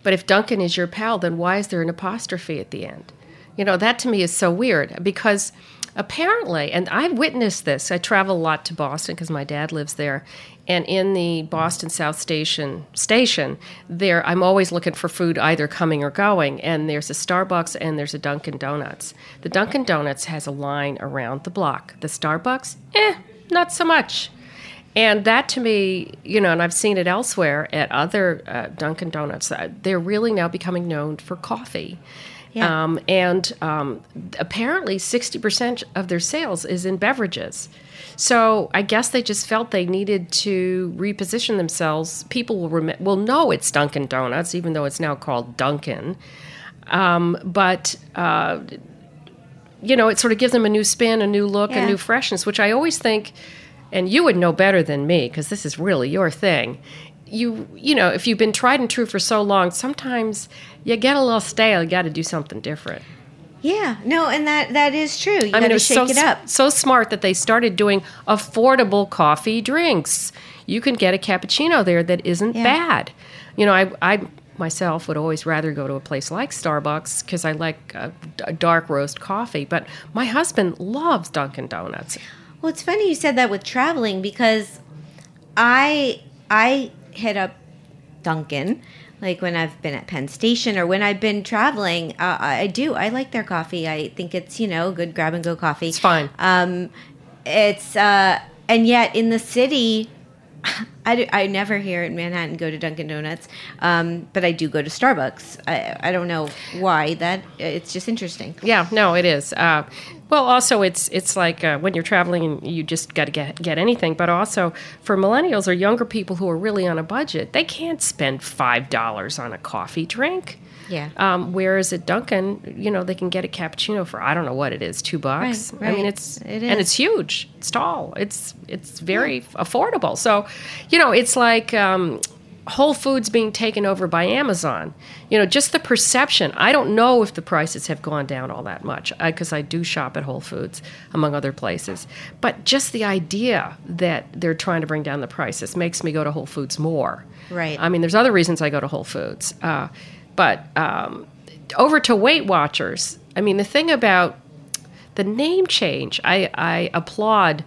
But if Dunkin' is your pal, then why is there an apostrophe at the end? You know, that to me is so weird because apparently, and I've witnessed this, I travel a lot to Boston because my dad lives there. And in the Boston South Station station, there I'm always looking for food either coming or going. And there's a Starbucks and there's a Dunkin' Donuts. The Dunkin' Donuts has a line around the block. The Starbucks, eh, not so much. And that to me, you know, and I've seen it elsewhere at other uh, Dunkin' Donuts, uh, they're really now becoming known for coffee. Yeah. Um, and um, apparently, 60% of their sales is in beverages. So I guess they just felt they needed to reposition themselves. People will rem- will know it's Dunkin' Donuts, even though it's now called Dunkin'. Um, but uh, you know, it sort of gives them a new spin, a new look, yeah. a new freshness, which I always think, and you would know better than me because this is really your thing. You, you know, if you've been tried and true for so long, sometimes you get a little stale. You got to do something different. Yeah, no, and that that is true. You I mean, it was so, it up. so smart that they started doing affordable coffee drinks. You can get a cappuccino there that isn't yeah. bad. You know, I, I myself would always rather go to a place like Starbucks because I like a, a, dark roast coffee. But my husband loves Dunkin' Donuts. Well, it's funny you said that with traveling because I I hit up Dunkin' like when I've been at Penn Station or when I've been traveling. Uh, I do. I like their coffee. I think it's you know good grab and go coffee. It's fine. Um, it's uh, and yet in the city I, do, I never here in Manhattan go to Dunkin' Donuts, um, but I do go to Starbucks. I, I don't know why that. It's just interesting. Yeah, no, it is. Uh, well, also it's it's like uh, when you're traveling and you just got to get get anything, but also for millennials or younger people who are really on a budget, they can't spend five dollars on a coffee drink. Yeah. Um, whereas at Dunkin', you know, they can get a cappuccino for I don't know what it is, two bucks. Right, right. I mean, it's it and it's huge. It's tall. It's it's very yeah. affordable. So, you know, it's like um, Whole Foods being taken over by Amazon. You know, just the perception. I don't know if the prices have gone down all that much because I, I, do shop at Whole Foods, among other places. But just the idea that they're trying to bring down the prices makes me go to Whole Foods more. Right. I mean, there's other reasons I go to Whole Foods. Uh, but um, over to Weight Watchers. I mean, the thing about the name change, I, I applaud.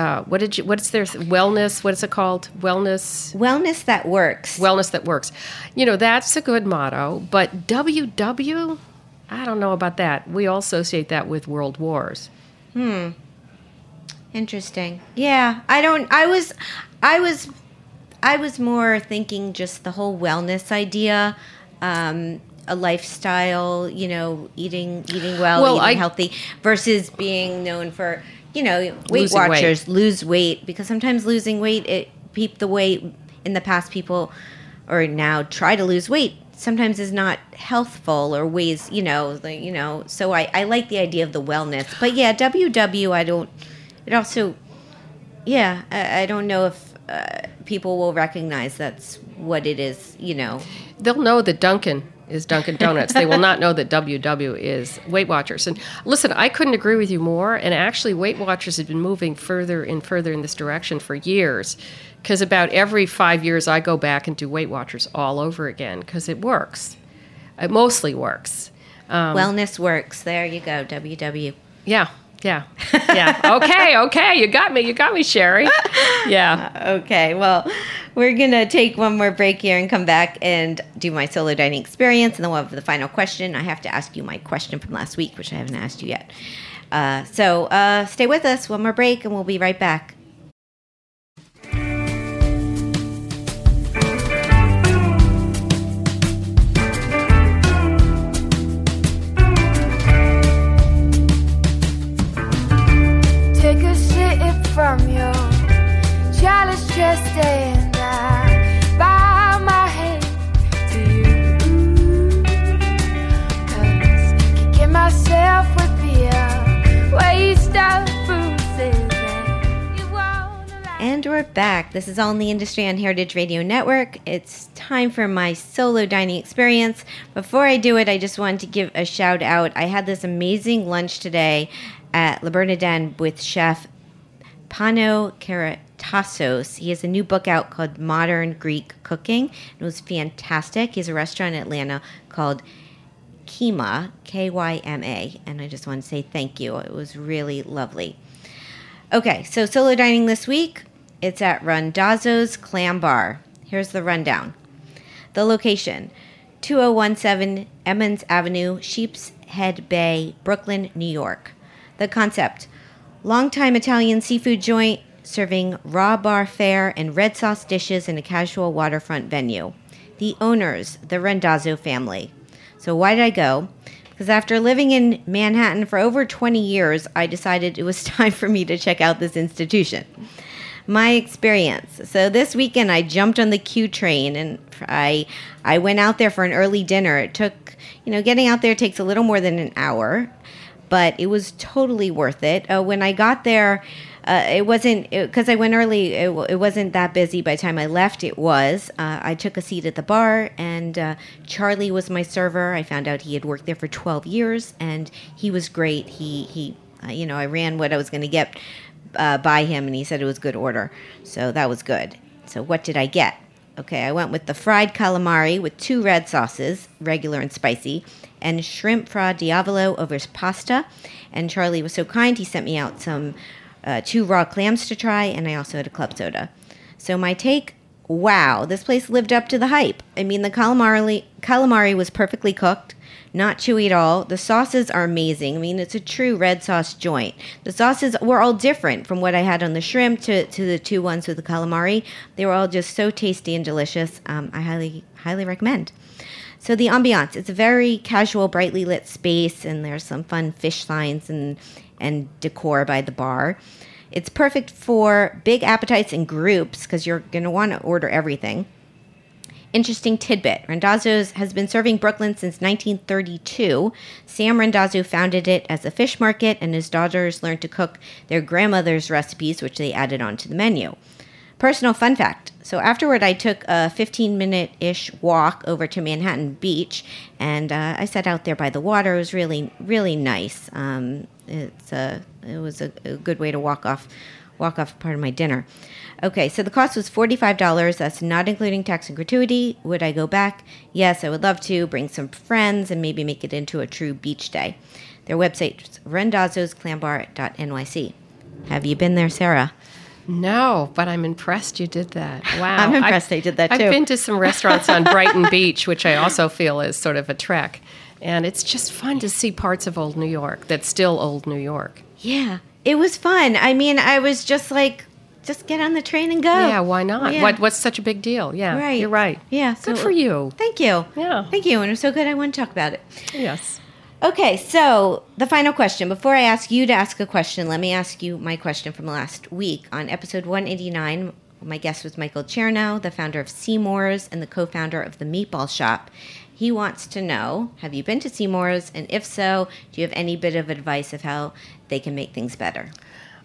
Uh, what did you? What's their wellness? What is it called? Wellness. Wellness that works. Wellness that works. You know, that's a good motto. But WW, I don't know about that. We all associate that with world wars. Hmm. Interesting. Yeah, I don't. I was, I was, I was more thinking just the whole wellness idea um, a lifestyle, you know, eating eating well, well eating I, healthy, versus being known for you know Weight Watchers weight. lose weight because sometimes losing weight it peep the weight in the past people or now try to lose weight sometimes is not healthful or ways you know the, you know so I, I like the idea of the wellness but yeah ww i don't it also yeah i, I don't know if uh, people will recognize that's what it is you know they'll know that Dunkin' is Dunkin' Donuts. they will not know that WW is Weight Watchers. And listen, I couldn't agree with you more. And actually, Weight Watchers have been moving further and further in this direction for years. Because about every five years, I go back and do Weight Watchers all over again because it works. It mostly works. Um, Wellness works. There you go, WW. Yeah, yeah. Yeah. okay. Okay. You got me. You got me, Shari. Yeah. okay. Well, we're going to take one more break here and come back and do my solo dining experience. And then we'll have the final question. I have to ask you my question from last week, which I haven't asked you yet. Uh, so uh, stay with us. One more break, and we'll be right back. Is All in the Industry on Heritage Radio Network. It's time for my solo dining experience. Before I do it, I just wanted to give a shout out. I had this amazing lunch today at Le Bernardin with chef Pano Karatassos. He has a new book out called Modern Greek Cooking. It was fantastic. He has a restaurant in Atlanta called Kyma, K Y M A, and I just want to say thank you. It was really lovely. Okay, so solo dining this week. It's at Randazzo's Clam Bar. Here's the rundown. The location 2017 Emmons Avenue, Sheep's Head Bay, Brooklyn, New York. The concept longtime Italian seafood joint serving raw bar fare and red sauce dishes in a casual waterfront venue. The owners, the Randazzo family. So, why did I go? Because after living in Manhattan for over 20 years, I decided it was time for me to check out this institution my experience. So this weekend I jumped on the Q train and I I went out there for an early dinner. It took, you know, getting out there takes a little more than an hour, but it was totally worth it. Uh, when I got there, uh, it wasn't because I went early. It, it, wasn't that busy by the time I left. It was. Uh, I took a seat at the bar, and uh, Charlie was my server. I found out he had worked there for 12 years, and he was great. He he, uh, you know, I ran what I was going to get uh, by him, and he said it was good order. So that was good. So what did I get? Okay, I went with the fried calamari with two red sauces, regular and spicy, and shrimp fra diavolo over pasta. And Charlie was so kind, he sent me out some uh, two raw clams to try, and I also had a club soda. So my take wow, this place lived up to the hype. I mean, the calamari, calamari was perfectly cooked not chewy at all. The sauces are amazing. I mean, it's a true red sauce joint. The sauces were all different from what I had on the shrimp to, to the two ones with the calamari. They were all just so tasty and delicious. Um, I highly, highly recommend. So the ambiance, it's a very casual, brightly lit space, and there's some fun fish signs and and decor by the bar. It's perfect for big appetites and groups because you're going to want to order everything. Interesting tidbit Randazzo's has been serving Brooklyn since 1932. Sam Randazzo founded it as a fish market, and his daughters learned to cook their grandmother's recipes, which they added onto the menu. Personal fun fact so, afterward, I took a 15 minute ish walk over to Manhattan Beach, and uh, I sat out there by the water. It was really, really nice. Um, it's a, it was a, a good way to walk off walk off part of my dinner. Okay, so the cost was $45. That's not including tax and gratuity. Would I go back? Yes, I would love to. Bring some friends and maybe make it into a true beach day. Their website is randazzosclambar.nyc. Have you been there, Sara? No, but I'm impressed you did that. Wow. I'm impressed I've, did that too. I've been to some restaurants on Brighton Beach, which I also feel is sort of a trek. And it's just fun to see parts of old New York that's still old New York. Yeah. It was fun. I mean, I was just like, just get on the train and go. Yeah, why not? Yeah. What, what's such a big deal? Yeah, right. You're right. Yeah, good for you. Thank you. Yeah, thank you. And it was so good. I want to talk about it. Yes. Okay, so the final question. Before I ask you to ask a question, let me ask you my question from last week on episode 189. My guest was Michael Chernow, the founder of Seamore's and the co-founder of the Meatball Shop. He wants to know Have you been to Seamore's? And if so, do you have any bit of advice of how they can make things better?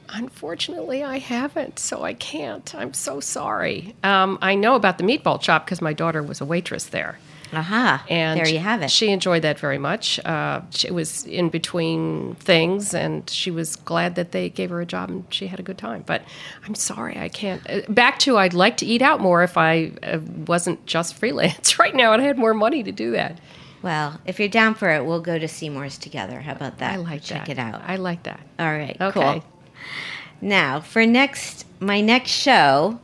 Unfortunately, I haven't, so I can't. I'm so sorry. Um, I know about the meatball shop because my daughter was a waitress there. Aha. And there you have it. She enjoyed that very much. Uh, she was in between things, and she was glad that they gave her a job, and she had a good time. But I'm sorry, I can't. Uh, back to I'd like to eat out more if I uh, wasn't just freelance right now and I had more money to do that. Well, if you're down for it, we'll go to Seamore's together. How about that? I like Check that. it out. I like that. All right. Okay. Cool. Now, for next my next show,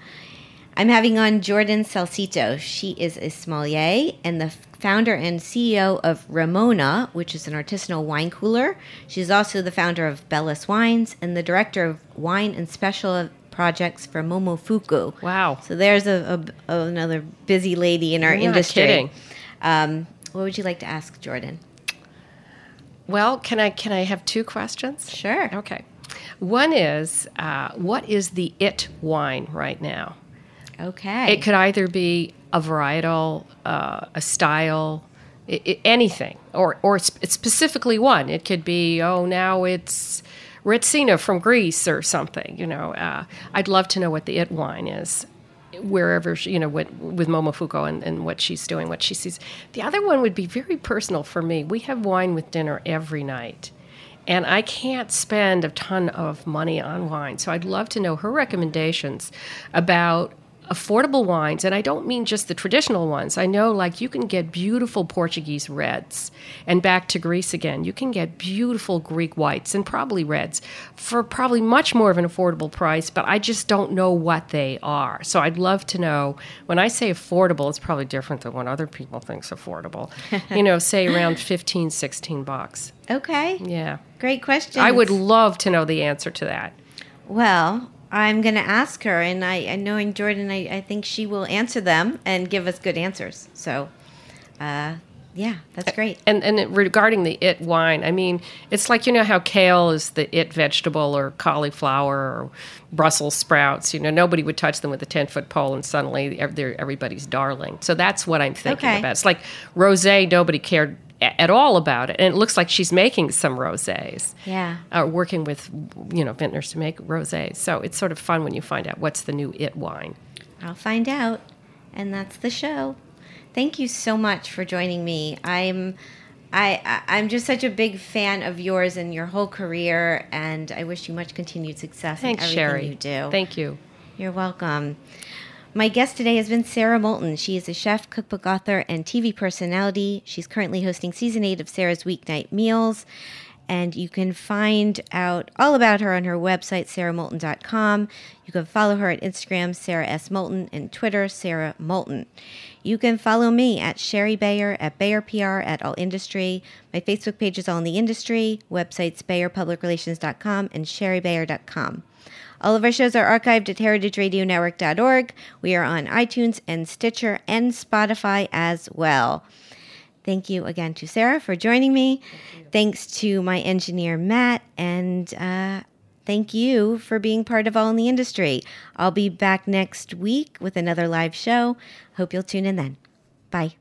I'm having on Jordan Salcito. She is a sommelier and the founder and CEO of Ramona, which is an artisanal wine cooler. She's also the founder of Bellus Wines and the director of wine and special projects for Momofuku. Wow! So there's a, a, another busy lady in our You're industry. Um, what would you like to ask Jordan? Well, can I can I have two questions? Sure. Okay. One is, uh, what is the it wine right now? Okay. It could either be a varietal, uh, a style, it, it, anything, or or specifically one. It could be oh now it's Retsina from Greece or something. You know, uh, I'd love to know what the it wine is wherever she, you know with, with Momofuku and, and what she's doing, what she sees. The other one would be very personal for me. We have wine with dinner every night, and I can't spend a ton of money on wine. So I'd love to know her recommendations about affordable wines, and I don't mean just the traditional ones. I know, like, you can get beautiful Portuguese reds, and back to Greece again, you can get beautiful Greek whites and probably reds for probably much more of an affordable price, but I just don't know what they are. So I'd love to know when I say affordable, it's probably different than what other people think is affordable. you know, say around 15, 16 bucks. Okay. Yeah. Great question. I would love to know the answer to that. Well, I'm going to ask her, and I, and knowing Jordan, I, I think she will answer them and give us good answers. So, uh, yeah, that's great. And and regarding the it wine, I mean, it's like you know how kale is the it vegetable, or cauliflower, or Brussels sprouts. You know, nobody would touch them with a ten foot pole, and suddenly they're everybody's darling. So that's what I'm thinking okay. about. It's like rosé. Nobody cared at all about it. And it looks like she's making some rosés. Yeah. Uh, working with, you know, vintners to make rosés. So it's sort of fun when you find out what's the new it wine. I'll find out. And that's the show. Thank you so much for joining me. I'm I, I am just such a big fan of yours and your whole career and I wish you much continued success Thanks, in everything Shari. you do. Thank you. You're welcome. My guest today has been Sara Moulton. She is a chef, cookbook author, and TV personality. She's currently hosting season eight of Sara's Weeknight Meals. And you can find out all about her on her website, saramoulton.com. You can follow her at Instagram, Sara S. Moulton, and Twitter, Sara Moulton. You can follow me at Shari Bayer, at Bayer PR, at All Industry. My Facebook page is All in the Industry, websites BayerPublicRelations.com and ShariBayer.com. All of our shows are archived at heritageradionetwork.org. We are on iTunes and Stitcher and Spotify as well. Thank you again to Sara for joining me. Thanks to my engineer, Matt, and uh, thank you for being part of All in the Industry. I'll be back next week with another live show. Hope you'll tune in then. Bye.